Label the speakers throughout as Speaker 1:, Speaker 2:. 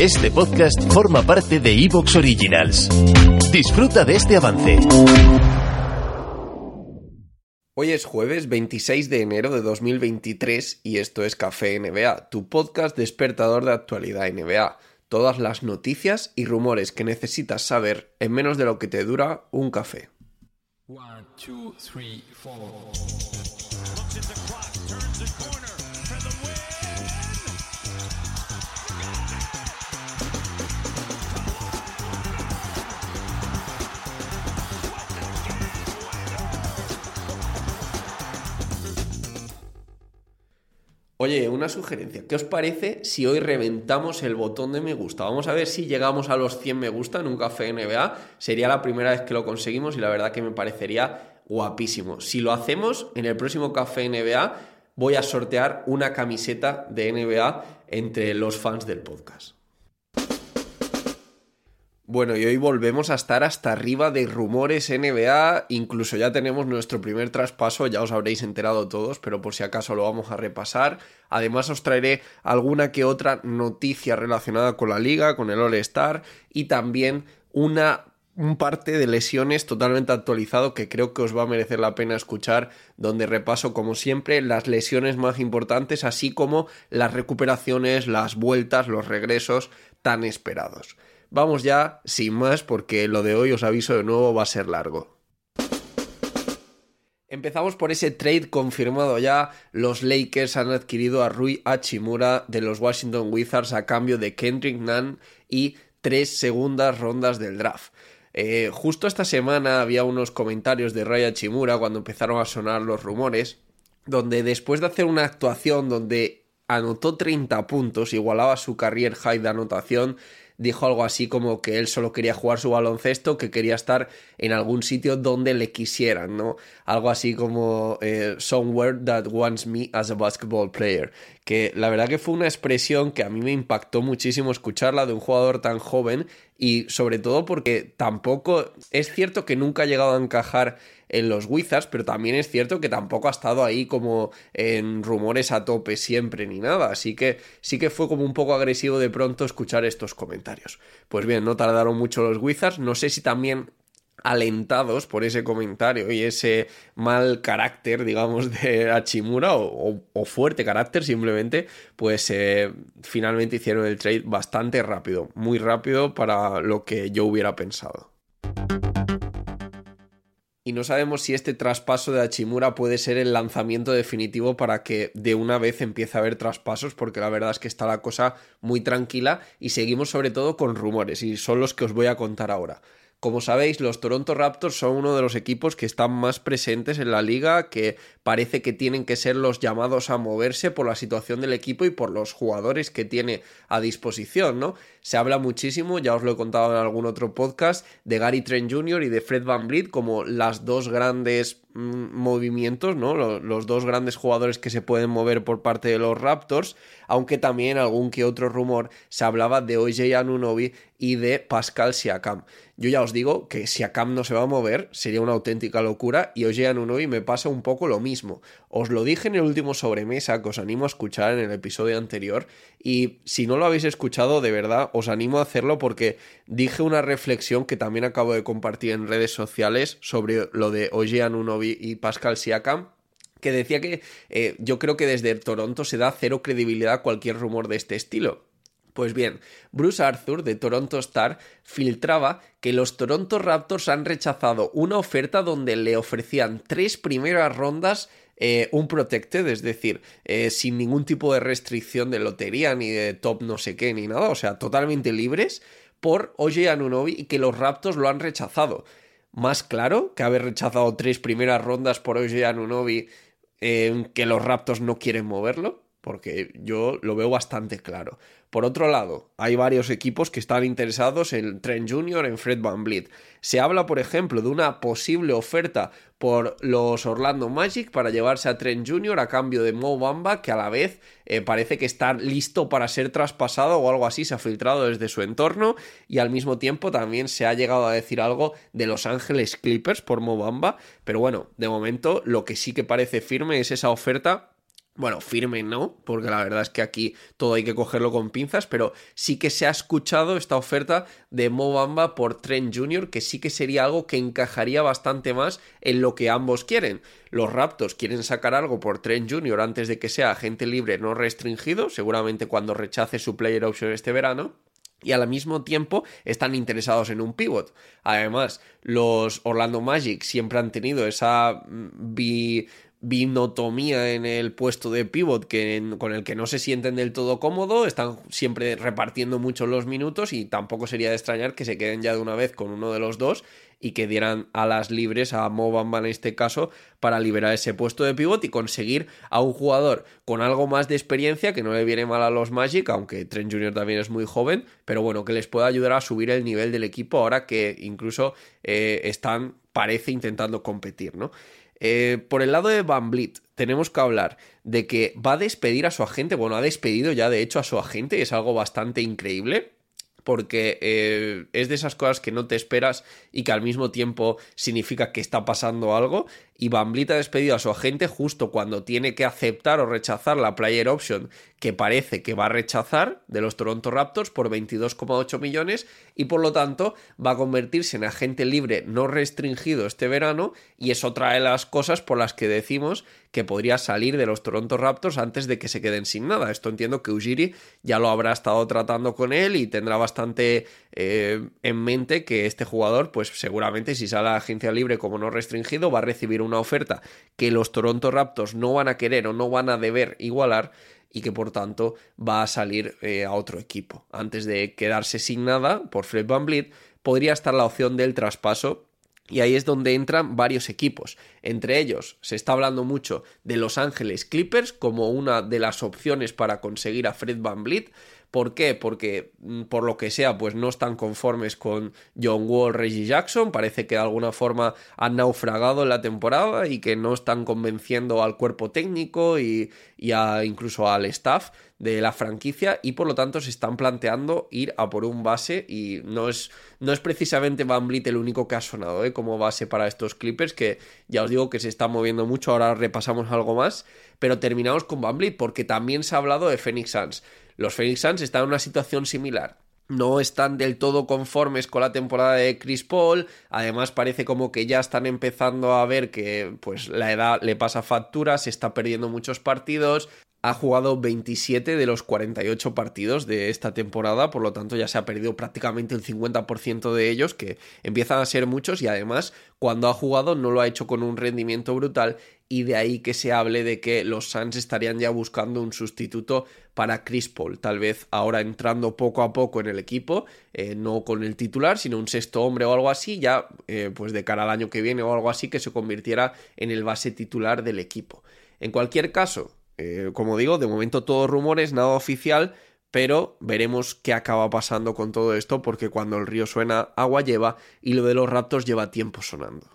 Speaker 1: Este podcast forma parte de Evox Originals. Disfruta de este avance.
Speaker 2: Hoy es jueves 26 de enero de 2023 y esto es Café NBA, tu podcast despertador de actualidad NBA. Todas las noticias y rumores que necesitas saber en menos de lo que te dura un café. Oye, una sugerencia. ¿Qué os parece si hoy reventamos el botón de me gusta? Vamos a ver si llegamos a los 100 me gusta en un café NBA. Sería la primera vez que lo conseguimos y la verdad que me parecería guapísimo. Si lo hacemos en el próximo café NBA, voy a sortear una camiseta de NBA entre los fans del podcast. Bueno, y hoy volvemos a estar hasta arriba de rumores NBA, incluso ya tenemos nuestro primer traspaso, ya os habréis enterado todos, pero por si acaso lo vamos a repasar. Además os traeré alguna que otra noticia relacionada con la liga, con el All Star y también una un parte de lesiones totalmente actualizado que creo que os va a merecer la pena escuchar, donde repaso como siempre las lesiones más importantes, así como las recuperaciones, las vueltas, los regresos tan esperados. Vamos ya, sin más, porque lo de hoy os aviso de nuevo va a ser largo. Empezamos por ese trade confirmado ya. Los Lakers han adquirido a Rui Hachimura de los Washington Wizards a cambio de Kendrick Nunn y tres segundas rondas del draft. Eh, justo esta semana había unos comentarios de Rui Hachimura cuando empezaron a sonar los rumores, donde después de hacer una actuación donde anotó 30 puntos, igualaba su career high de anotación, dijo algo así como que él solo quería jugar su baloncesto, que quería estar en algún sitio donde le quisieran, ¿no? Algo así como eh, somewhere that wants me as a basketball player. Que la verdad que fue una expresión que a mí me impactó muchísimo escucharla de un jugador tan joven y sobre todo porque tampoco es cierto que nunca ha llegado a encajar en los Wizards, pero también es cierto que tampoco ha estado ahí como en rumores a tope siempre ni nada, así que sí que fue como un poco agresivo de pronto escuchar estos comentarios. Pues bien, no tardaron mucho los Wizards, no sé si también alentados por ese comentario y ese mal carácter, digamos, de Hachimura o, fuerte carácter simplemente, pues eh, finalmente hicieron el trade bastante rápido, muy rápido para lo que yo hubiera pensado y no sabemos si este traspaso de Hachimura puede ser el lanzamiento definitivo para que de una vez empiece a haber traspasos, porque la verdad es que está la cosa muy tranquila y seguimos sobre todo con rumores y son los que os voy a contar ahora. Como sabéis, los Toronto Raptors son uno de los equipos que están más presentes en la liga, que parece que tienen que ser los llamados a moverse por la situación del equipo y por los jugadores que tiene a disposición, ¿no? Se habla muchísimo, ya os lo he contado en algún otro podcast, de Gary Trent Jr. y de Fred Van Vliet como las dos grandes movimientos, ¿no? Los, dos grandes jugadores que se pueden mover por parte de los Raptors, aunque también algún que otro rumor se hablaba de OJ Anunobi y de Pascal Siakam. Yo ya os digo que Siakam no se va a mover, sería una auténtica locura y OJ Anunobi me pasa un poco lo mismo. Os lo dije en el último sobremesa que os animo a escuchar en el episodio anterior y si no lo habéis escuchado de verdad os animo a hacerlo porque dije una reflexión que también acabo de compartir en redes sociales sobre lo de OJ Anunobi y Pascal Siakam que decía que eh, yo creo que desde Toronto se da cero credibilidad a cualquier rumor de este estilo. Pues bien, Bruce Arthur de Toronto Star filtraba que los Toronto Raptors han rechazado una oferta donde le ofrecían tres primeras rondas eh, un protected, es decir, eh, sin ningún tipo de restricción de lotería ni de top no sé qué ni nada, o sea, totalmente libres por OJ Anunobi y que los Raptors lo han rechazado. Más claro que haber rechazado tres primeras rondas por OJ Anunobi eh, que los Raptors no quieren moverlo. Porque yo lo veo bastante claro. Por otro lado, hay varios equipos que están interesados en Trent Jr., en Fred Van Vliet. Se habla, por ejemplo, de una posible oferta por los Orlando Magic para llevarse a Trent Jr. a cambio de Mo Bamba, que a la vez eh, parece que está listo para ser traspasado o algo así, se ha filtrado desde su entorno y al mismo tiempo también se ha llegado a decir algo de Los Ángeles Clippers por Mo Bamba, pero bueno, de momento lo que sí que parece firme es esa oferta bueno, firme no, porque la verdad es que aquí todo hay que cogerlo con pinzas, pero sí que se ha escuchado esta oferta de Mo Bamba por Trent Jr., que sí que sería algo que encajaría bastante más en lo que ambos quieren. Los Raptors quieren sacar algo por Trent Jr. antes de que sea agente libre no restringido, seguramente cuando rechace su player option este verano y al mismo tiempo están interesados en un pivot. Además, los Orlando Magic siempre han tenido esa mm, bi binotomía en el puesto de pivot que con el que no se sienten del todo cómodo, están siempre repartiendo mucho los minutos y tampoco sería de extrañar que se queden ya de una vez con uno de los dos y que dieran alas libres a Mobamba en este caso para liberar ese puesto de pivot y conseguir a un jugador con algo más de experiencia que no le viene mal a los Magic, aunque Trent Jr. también es muy joven, pero bueno, que les pueda ayudar a subir el nivel del equipo ahora que incluso eh, están, parece, intentando competir, ¿no? Eh, por el lado de Van Blit, tenemos que hablar de que va a despedir a su agente. Bueno, ha despedido ya de hecho a su agente, y es algo bastante increíble porque eh, es de esas cosas que no te esperas y que al mismo tiempo significa que está pasando algo. Y Van Vliet ha despedido a su agente justo cuando tiene que aceptar o rechazar la player option que parece que va a rechazar de los Toronto Raptors por 22,8 millones y por lo tanto va a convertirse en agente libre no restringido este verano y es otra de las cosas por las que decimos que podría salir de los Toronto Raptors antes de que se queden sin nada. Esto entiendo que Ujiri ya lo habrá estado tratando con él y tendrá bastante eh, en mente que este jugador, pues seguramente si sale a agencia libre como no restringido, va a recibir una oferta que los Toronto Raptors no van a querer o no van a deber igualar y que por tanto va a salir eh, a otro equipo. Antes de quedarse sin nada por Fred Van Vliet, podría estar la opción del traspaso y ahí es donde entran varios equipos. Entre ellos se está hablando mucho de Los Ángeles Clippers como una de las opciones para conseguir a Fred Van Vliet. ¿Por qué? Porque mm, por lo que sea, pues no están conformes con John Wall, Reggie Jackson. Parece que de alguna forma han naufragado en la temporada y que no están convenciendo al cuerpo técnico y, incluso al staff de la franquicia y por lo tanto se están planteando ir a por un base y no es, no es precisamente Van Vliet el único que ha sonado ¿eh? como base para estos Clippers que ya os digo que se está moviendo mucho, ahora repasamos algo más, pero terminamos con Van Vliet porque también se ha hablado de Phoenix Suns. Los Phoenix Suns están en una situación similar. No están del todo conformes con la temporada de Chris Paul. Además, parece como que ya están empezando a ver que pues la edad le pasa factura, se está perdiendo muchos partidos ha jugado 27 de los 48 partidos de esta temporada, por lo tanto ya se ha perdido prácticamente el 50% de ellos, que empiezan a ser muchos y además cuando ha jugado no lo ha hecho con un rendimiento brutal y de ahí que se hable de que los Suns estarían ya buscando un sustituto para Chris Paul, tal vez ahora entrando poco a poco en el equipo, eh, no con el titular, sino un sexto hombre o algo así, ya eh, pues de cara al año que viene o algo así que se convirtiera en el base titular del equipo. En cualquier caso, eh, como digo, de momento todos rumores, nada oficial, pero veremos qué acaba pasando con todo esto porque cuando el río suena, agua lleva y lo de los raptos lleva tiempo sonando.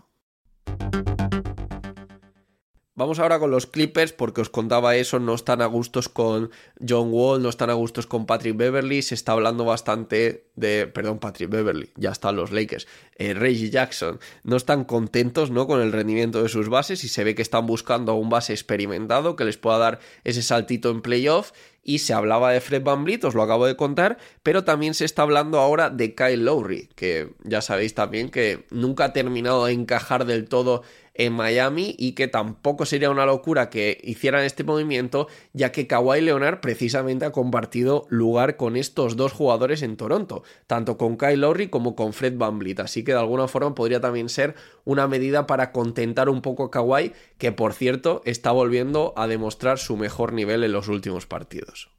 Speaker 2: Vamos ahora con los Clippers porque os contaba eso, no están a gustos con John Wall, no están a gustos con Patrick Beverly, se está hablando bastante de, perdón, Patrick Beverly, ya están los Lakers, eh, Reggie Jackson, no están contentos ¿no? con el rendimiento de sus bases y se ve que están buscando a un base experimentado que les pueda dar ese saltito en playoff y se hablaba de Fred Van Vliet, os lo acabo de contar, pero también se está hablando ahora de Kyle Lowry, que ya sabéis también que nunca ha terminado de encajar del todo en Miami y que tampoco sería una locura que hicieran este movimiento, ya que Kawhi Leonard precisamente ha compartido lugar con estos dos jugadores en Toronto, tanto con Kyle Lowry como con Fred Van Vliet, así que de alguna forma podría también ser una medida para contentar un poco a Kawhi, que por cierto está volviendo a demostrar su mejor nivel en los últimos partidos.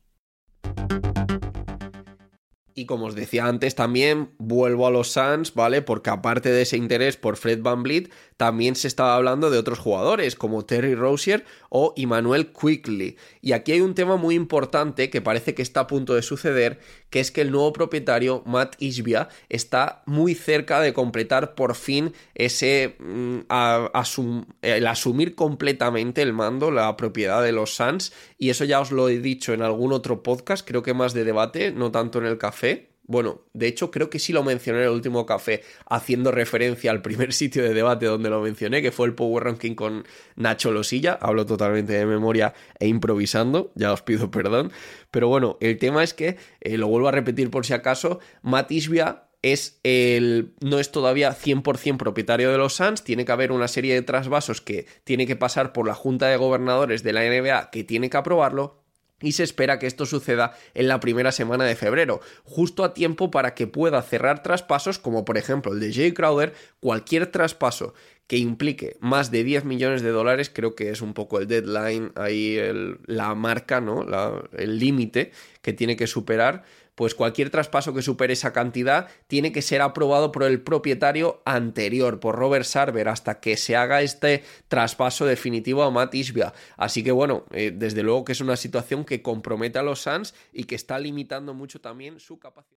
Speaker 2: Y como os decía antes, también vuelvo a los Suns, ¿vale? Porque aparte de ese interés por Fred Van Vliet, también se estaba hablando de otros jugadores como Terry Rozier o Emmanuel Quickly. Y aquí hay un tema muy importante que parece que está a punto de suceder, que es que el nuevo propietario, Matt Ishbia, está muy cerca de completar por fin ese mm, el asumir completamente el mando, la propiedad de los Suns. Y eso ya os lo he dicho en algún otro podcast, creo que más de debate, no tanto en el café bueno, de hecho creo que sí lo mencioné en el último café, haciendo referencia al primer sitio de debate donde lo mencioné, que fue el Power Ranking con Nacho Losilla. Hablo totalmente de memoria e improvisando, ya os pido perdón. Pero bueno, el tema es que, eh, lo vuelvo a repetir por si acaso, Matisbia es el, no es todavía 100% propietario de los Suns, tiene que haber una serie de trasvasos que tiene que pasar por la Junta de Gobernadores de la NBA que tiene que aprobarlo, y se espera que esto suceda en la primera semana de febrero, justo a tiempo para que pueda cerrar traspasos como por ejemplo el de Jay Crowder, cualquier traspaso que implique más de 10 millones de dólares, creo que es un poco el deadline, ahí la marca, ¿no? el límite que tiene que superar pues cualquier traspaso que supere esa cantidad tiene que ser aprobado por el propietario anterior, por Robert Sarver, hasta que se haga este traspaso definitivo a Matt Ishbia. Así que bueno, eh, desde luego que es una situación que compromete a los Suns y que está limitando mucho también su capacidad.